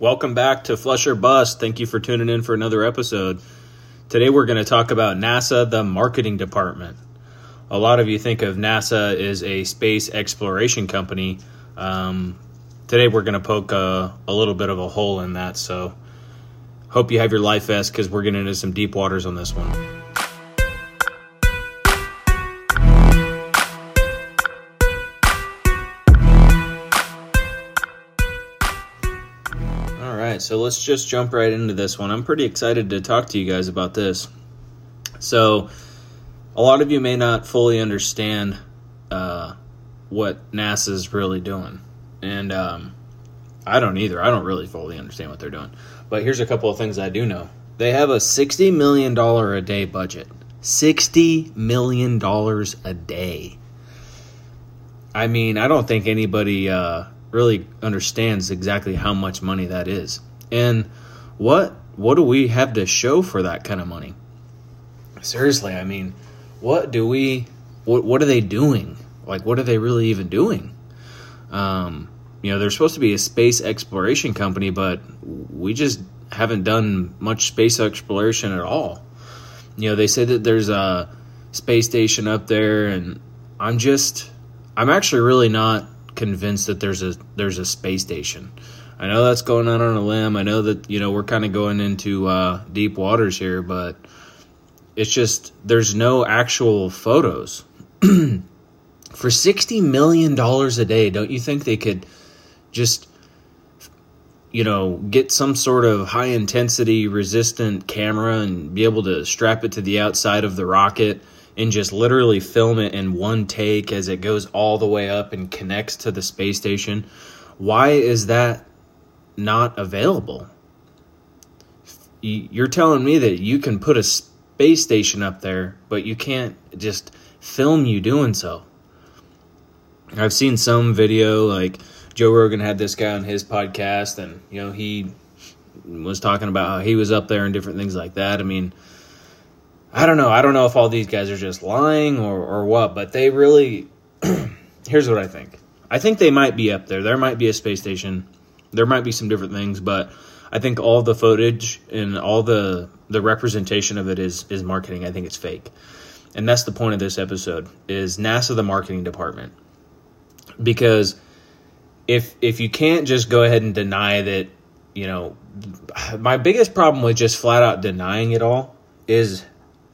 Welcome back to Flush or Bust. Thank you for tuning in for another episode. Today we're going to talk about NASA, the marketing department. A lot of you think of NASA as a space exploration company. Um, today we're going to poke a, a, little bit of a hole in that. So, hope you have your life vest because we're getting into some deep waters on this one. So let's just jump right into this one. I'm pretty excited to talk to you guys about this. So, a lot of you may not fully understand uh, what NASA's really doing, and um, I don't either. I don't really fully understand what they're doing. But here's a couple of things I do know. They have a $60 million a day budget. $60 million a day. I mean, I don't think anybody uh, really understands exactly how much money that is. And what what do we have to show for that kind of money? Seriously, I mean, what do we what what are they doing? Like what are they really even doing? Um, you know, they're supposed to be a space exploration company, but we just haven't done much space exploration at all. You know, they say that there's a space station up there and I'm just I'm actually really not convinced that there's a there's a space station. I know that's going out on a limb. I know that you know we're kind of going into uh, deep waters here, but it's just there's no actual photos for sixty million dollars a day. Don't you think they could just you know get some sort of high intensity resistant camera and be able to strap it to the outside of the rocket? and just literally film it in one take as it goes all the way up and connects to the space station. Why is that not available. You're telling me that you can put a space station up there, but you can't just film you doing so. I've seen some video like Joe Rogan had this guy on his podcast, and you know he was talking about how he was up there and different things like that. I mean, I don't know. I don't know if all these guys are just lying or or what, but they really. here's what I think. I think they might be up there. There might be a space station there might be some different things, but I think all the footage and all the the representation of it is is marketing. I think it's fake. And that's the point of this episode is NASA the marketing department. Because if if you can't just go ahead and deny that, you know, my biggest problem with just flat out denying it all is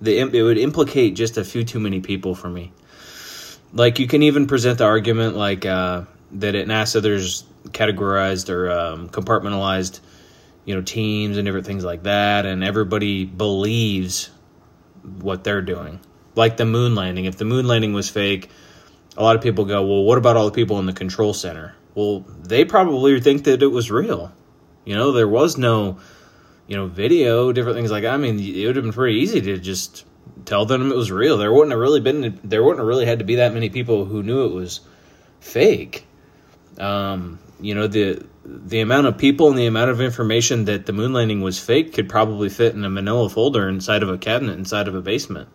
the it would implicate just a few too many people for me. Like you can even present the argument like uh, that at NASA there's categorized or um, compartmentalized, you know, teams and different things like that, and everybody believes what they're doing. Like the moon landing. If the moon landing was fake, a lot of people go, well, what about all the people in the control center? Well, they probably think that it was real. You know, there was no, you know, video, different things like that. I mean, it would have been pretty easy to just tell them it was real. There wouldn't have really been, there wouldn't have really had to be that many people who knew it was fake. Um, you know the the amount of people and the amount of information that the moon landing was fake could probably fit in a manila folder inside of a cabinet inside of a basement.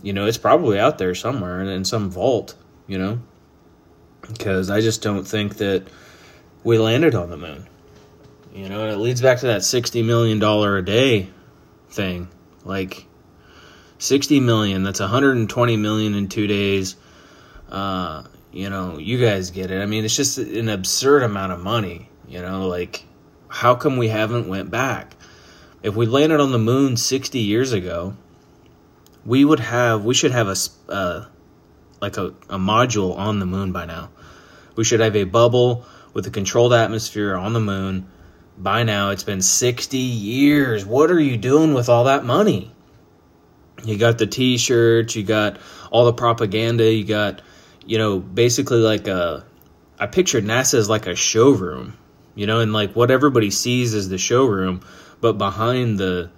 You know it's probably out there somewhere in some vault you know? Because i just don't think that we landed on the moon. You know and it leads back to that 60 million dollar a day thing. Like 60 million that's 120 million in two days uh, you know, you guys get it. I mean, it's just an absurd amount of money, you know, like how come we haven't went back? If we landed on the moon 60 years ago, we would have we should have a uh, like a, a module on the moon by now. We should have a bubble with a controlled atmosphere on the moon. By now, it's been 60 years. What are you doing with all that money? You got the t shirts, you got all the propaganda, you got you know, basically like a, I pictured NASA as like a showroom, you know, and like what everybody sees is the showroom, but behind the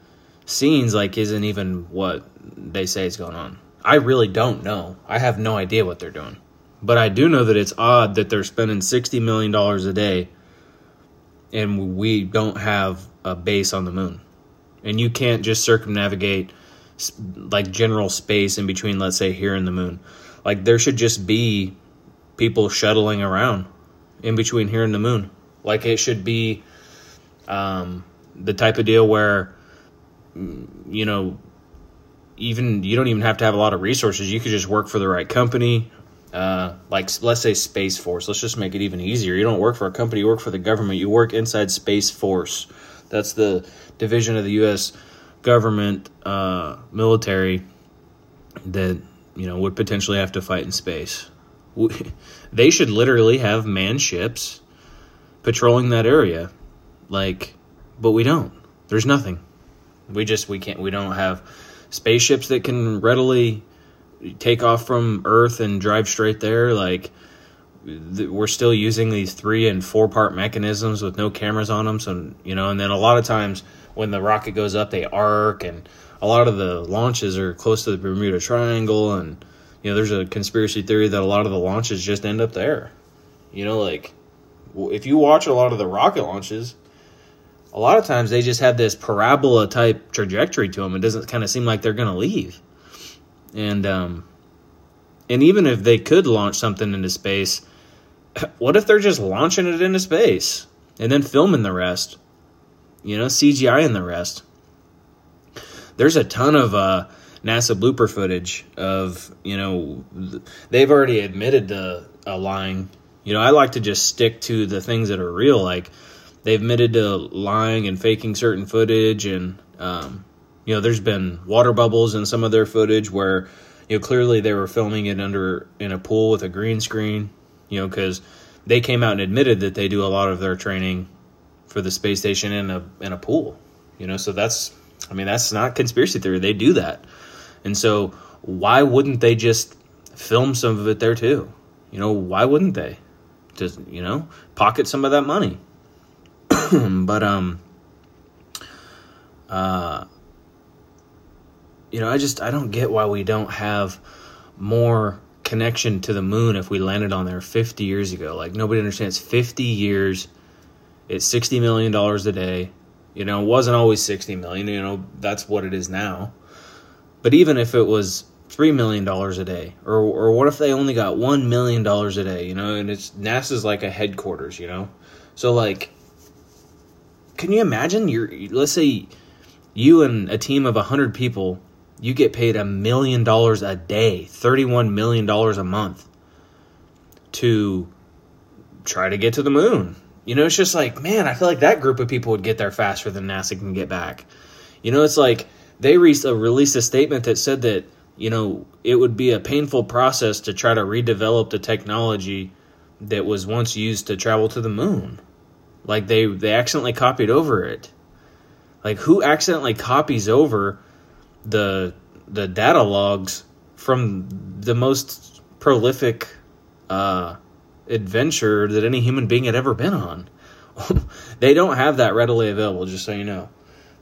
scenes, like, isn't even what they say is going on. I really don't know. I have no idea what they're doing. But I do know that it's odd that they're spending $60 million a day and we don't have a base on the moon. And you can't just circumnavigate like general space in between, let's say, here and the moon. Like there should just be people shuttling around in between here and the moon. Like it should be Um, the type of deal where, you know, even you don't even have to have a lot of resources. You could just work for the right company. Uh, like let's say Space Force. Let's just make it even easier. You don't work for a company. You work for the government. You work inside Space Force. That's the division of the U.S. government uh, military that you know would potentially have to fight in space. They should literally have manned ships patrolling that area, like, but we don't. There's nothing. We just we can't. We don't have spaceships that can readily take off from Earth and drive straight there. Like we're still using these three and four part mechanisms with no cameras on them. So you know, and then a lot of times when the rocket goes up, they arc, and a lot of the launches are close to the Bermuda Triangle, and you know, there's a conspiracy theory that a lot of the launches just end up there. You know, like if you watch a lot of the rocket launches, a lot of times they just have this parabola type trajectory to them. It doesn't kind of seem like they're going to leave. And um, and even if they could launch something into space, what if they're just launching it into space and then filming the rest? You know, CGI and the rest. There's a ton of uh, NASA blooper footage of you know they've already admitted to uh, lying. You know, I like to just stick to the things that are real. Like they've admitted to lying and faking certain footage, and um, you know, there's been water bubbles in some of their footage where you know clearly they were filming it under in a pool with a green screen. You know, because they came out and admitted that they do a lot of their training for the space station in a in a pool. You know, so that's I mean that's not conspiracy theory. They do that, and so why wouldn't they just film some of it there too? You know, why wouldn't they? Just you know, pocket some of that money. but um, uh, you know, I just I don't get why we don't have more connection to the moon if we landed on there 50 years ago. Like nobody understands 50 years it's 60 million dollars a day. You know, it wasn't always 60 million, you know, that's what it is now. But even if it was 3 million dollars a day or or what if they only got 1 million dollars a day, you know, and it's NASA's like a headquarters, you know. So like can you imagine you're let's say you and a team of 100 people you get paid a million dollars a day, $31 million a month to try to get to the moon. You know, it's just like, man, I feel like that group of people would get there faster than NASA can get back. You know, it's like they re- uh, released a statement that said that, you know, it would be a painful process to try to redevelop the technology that was once used to travel to the moon. Like they they accidentally copied over it. Like who accidentally copies over the the data logs from the most prolific uh, adventure that any human being had ever been on. they don't have that readily available, just so you know.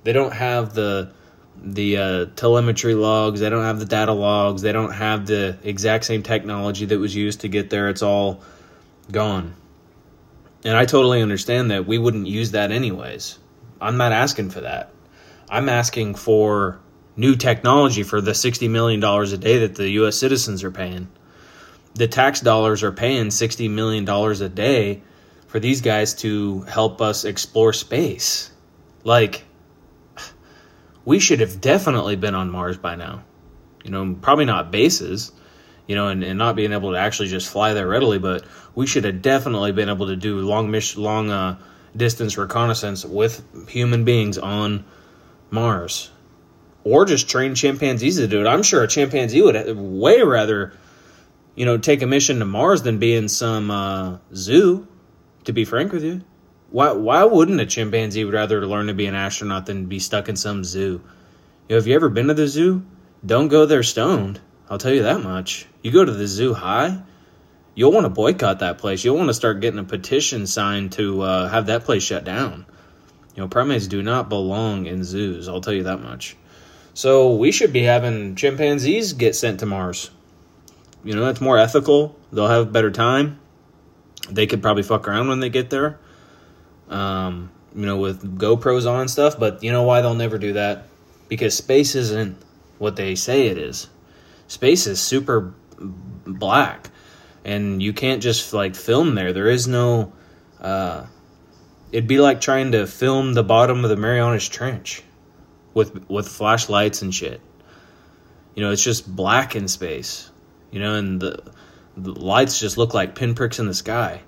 They don't have the the uh, telemetry logs. They don't have the data logs. They don't have the exact same technology that was used to get there. It's all gone. And I totally understand that we wouldn't use that anyways. I'm not asking for that. I'm asking for new technology for the $60 million a day that the U.S. citizens are paying the tax dollars are paying $60 million a day for these guys to help us explore space. Like, we should have definitely been on Mars by now. You know, probably not bases, you know, and, and not being able to actually just fly there readily, but we should have definitely been able to do long long uh, distance reconnaissance with human beings on Mars. Or just train chimpanzees to do it. I'm sure a chimpanzee would way rather you know, take a mission to Mars than be in some uh, zoo. To be frank with you, why why wouldn't a chimpanzee would rather learn to be an astronaut than be stuck in some zoo? You know, have you ever been to the zoo? Don't go there stoned. I'll tell you that much. You go to the zoo high, you'll want to boycott that place. You'll want to start getting a petition signed to uh, have that place shut down. You know, primates do not belong in zoos. I'll tell you that much. So we should be having chimpanzees get sent to Mars. You know, that's more ethical. They'll have better time. They could probably fuck around when they get there. Um, you know, with GoPros on and stuff. But you know why they'll never do that? Because space isn't what they say it is. Space is super black, and you can't just like film there. There is no. Uh, it'd be like trying to film the bottom of the Marianas Trench with with flashlights and shit. You know, it's just black in space. You know, and the, the lights just look like pinpricks in the sky.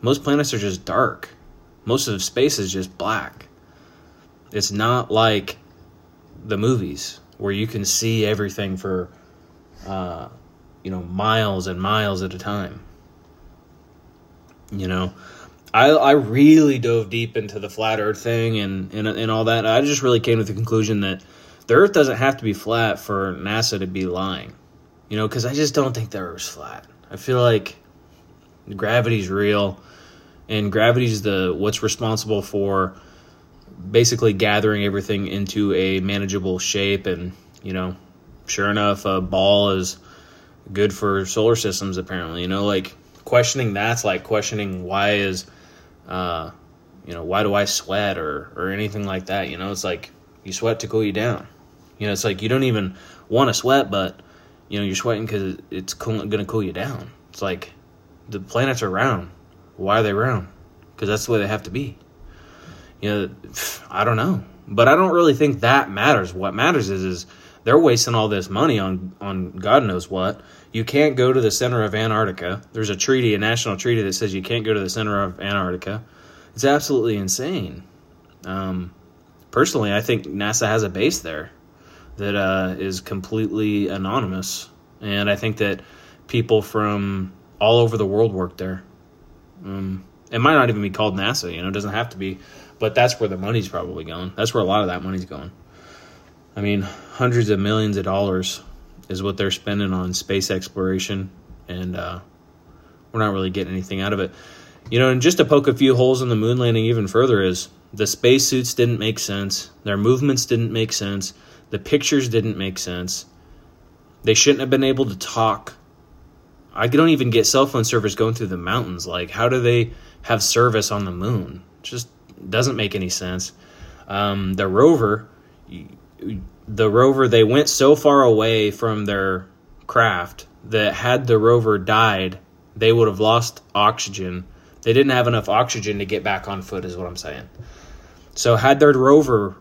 Most planets are just dark. Most of space is just black. It's not like the movies where you can see everything for uh, you know miles and miles at a time. You know, I I really dove deep into the flat Earth thing and and and all that. I just really came to the conclusion that the Earth doesn't have to be flat for NASA to be lying. You know, because I just don't think the Earth's flat. I feel like gravity's real, and gravity's the what's responsible for basically gathering everything into a manageable shape. And you know, sure enough, a ball is good for solar systems. Apparently, you know, like questioning that's like questioning why is, uh, you know, why do I sweat or or anything like that. You know, it's like you sweat to cool you down. You know, it's like you don't even want to sweat, but you know you're sweating because it's cool, going to cool you down. It's like the planets are round. Why are they round? Because that's the way they have to be. You know, I don't know, but I don't really think that matters. What matters is is they're wasting all this money on on God knows what. You can't go to the center of Antarctica. There's a treaty, a national treaty that says you can't go to the center of Antarctica. It's absolutely insane. Um, personally, I think NASA has a base there that uh, is completely anonymous, and I think that people from all over the world work there. Um, it might not even be called NASA, you know, it doesn't have to be, but that's where the money's probably going. That's where a lot of that money's going. I mean, hundreds of millions of dollars is what they're spending on space exploration, and uh, we're not really getting anything out of it. You know, and just to poke a few holes in the moon landing even further is the spacesuits didn't make sense, their movements didn't make sense the pictures didn't make sense. They shouldn't have been able to talk. I don't even get cell phone service going through the mountains. Like, how do they have service on the moon? Just doesn't make any sense. Um, the rover, the rover, they went so far away from their craft that had the rover died, they would have lost oxygen. They didn't have enough oxygen to get back on foot, is what I'm saying. So, had their rover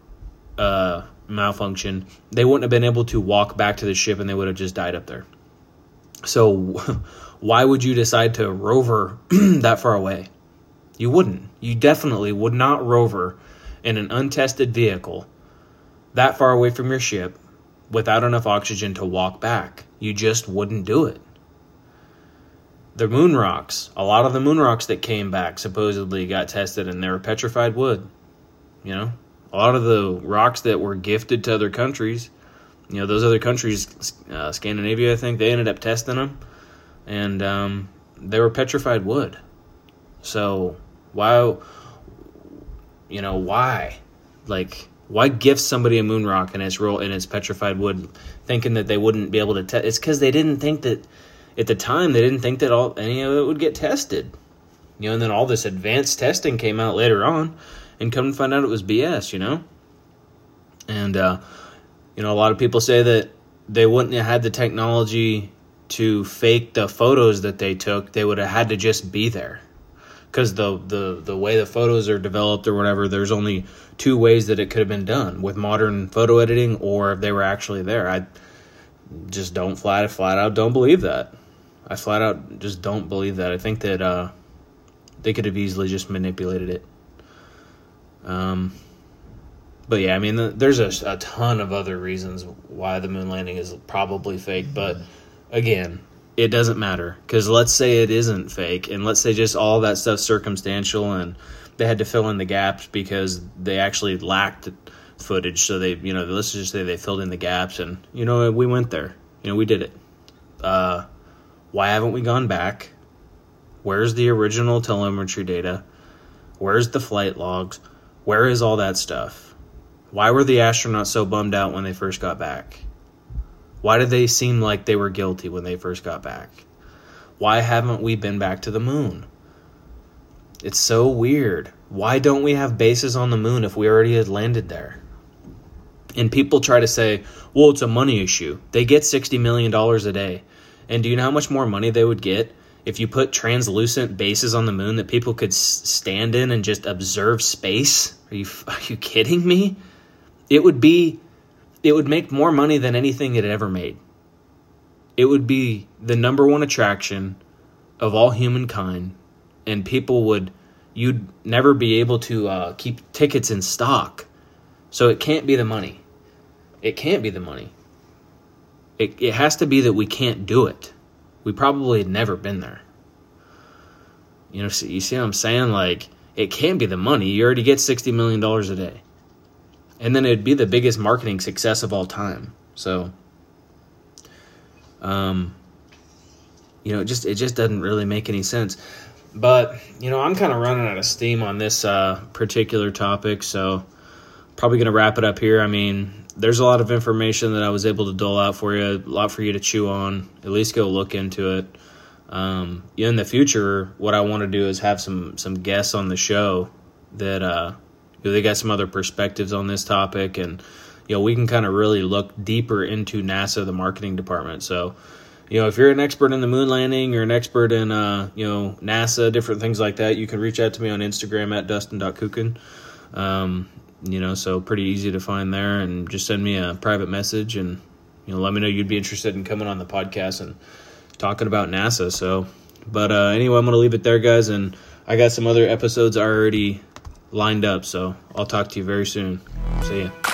uh, malfunction, they wouldn't have been able to walk back to the ship and they would have just died up there. So, why would you decide to rover that far away? You wouldn't. You definitely would not rover in an untested vehicle that far away from your ship without enough oxygen to walk back. You just wouldn't do it. The moon rocks, a lot of the moon rocks that came back supposedly got tested and they were petrified wood. You know, a lot of the rocks that were gifted to other countries, you know, those other countries, uh, Scandinavia, I think, they ended up testing them, and um, they were petrified wood. So why, you know, why, like, why gift somebody a moon rock and it's real and it's petrified wood, thinking that they wouldn't be able to test? It's because they didn't think that at the time they didn't think that all any of it would get tested. You know, and then all this advanced testing came out later on and come to find out it was BS, you know? And, uh, you know, a lot of people say that they wouldn't have had the technology to fake the photos that they took. They would have had to just be there. Because the, the, the way the photos are developed or whatever, there's only two ways that it could have been done with modern photo editing or if they were actually there. I just don't flat flat out don't believe that. I flat out just don't believe that. I think that uh, they could have easily just manipulated it. Um, but yeah, I mean, the, there's a, a ton of other reasons why the moon landing is probably fake. But again, it doesn't matter because let's say it isn't fake, and let's say just all that stuff circumstantial, and they had to fill in the gaps because they actually lacked footage. So they, you know, let's just say they filled in the gaps, and you know, we went there. You know, we did it. Uh, why haven't we gone back? Where's the original telemetry data? Where's the flight logs? Where is all that stuff? Why were the astronauts so bummed out when they first got back? Why did they seem like they were guilty when they first got back? Why haven't we been back to the moon? It's so weird. Why don't we have bases on the moon if we already had landed there? And people try to say, well, it's a money issue. They get $60 million a day. And do you know how much more money they would get if you put translucent bases on the moon that people could s- stand in and just observe space? Are you are you kidding me? It would be it would make more money than anything it ever made. It would be the number one attraction of all humankind and people would you'd never be able to uh, keep tickets in stock. So it can't be the money. It can't be the money. It, it has to be that we can't do it. We probably had never been there. You know, you see what I'm saying? Like, it can't be the money. You already get $60 million a day. And then it'd be the biggest marketing success of all time. So, um, you know, it just it just doesn't really make any sense. But you know, I'm kind of running out of steam on this uh, particular topic, so probably going to wrap it up here. I mean, there's a lot of information that I was able to dole out for you, a lot for you to chew on. At least go look into it. Um, in the future, what I want to do is have some some guests on the show that uh, know, they got some other perspectives on this topic, and you know we can kind of really look deeper into NASA, the marketing department. So, you know, if you're an expert in the moon landing or an expert in uh, you know NASA, different things like that, you can reach out to me on Instagram at dustin.kukin. Um, you know, so pretty easy to find there, and just send me a private message and you know let me know you'd be interested in coming on the podcast and talking about NASA. So, but uh, anyway, I'm gonna leave it there, guys, and I got some other episodes already lined up. So I'll talk to you very soon. See ya.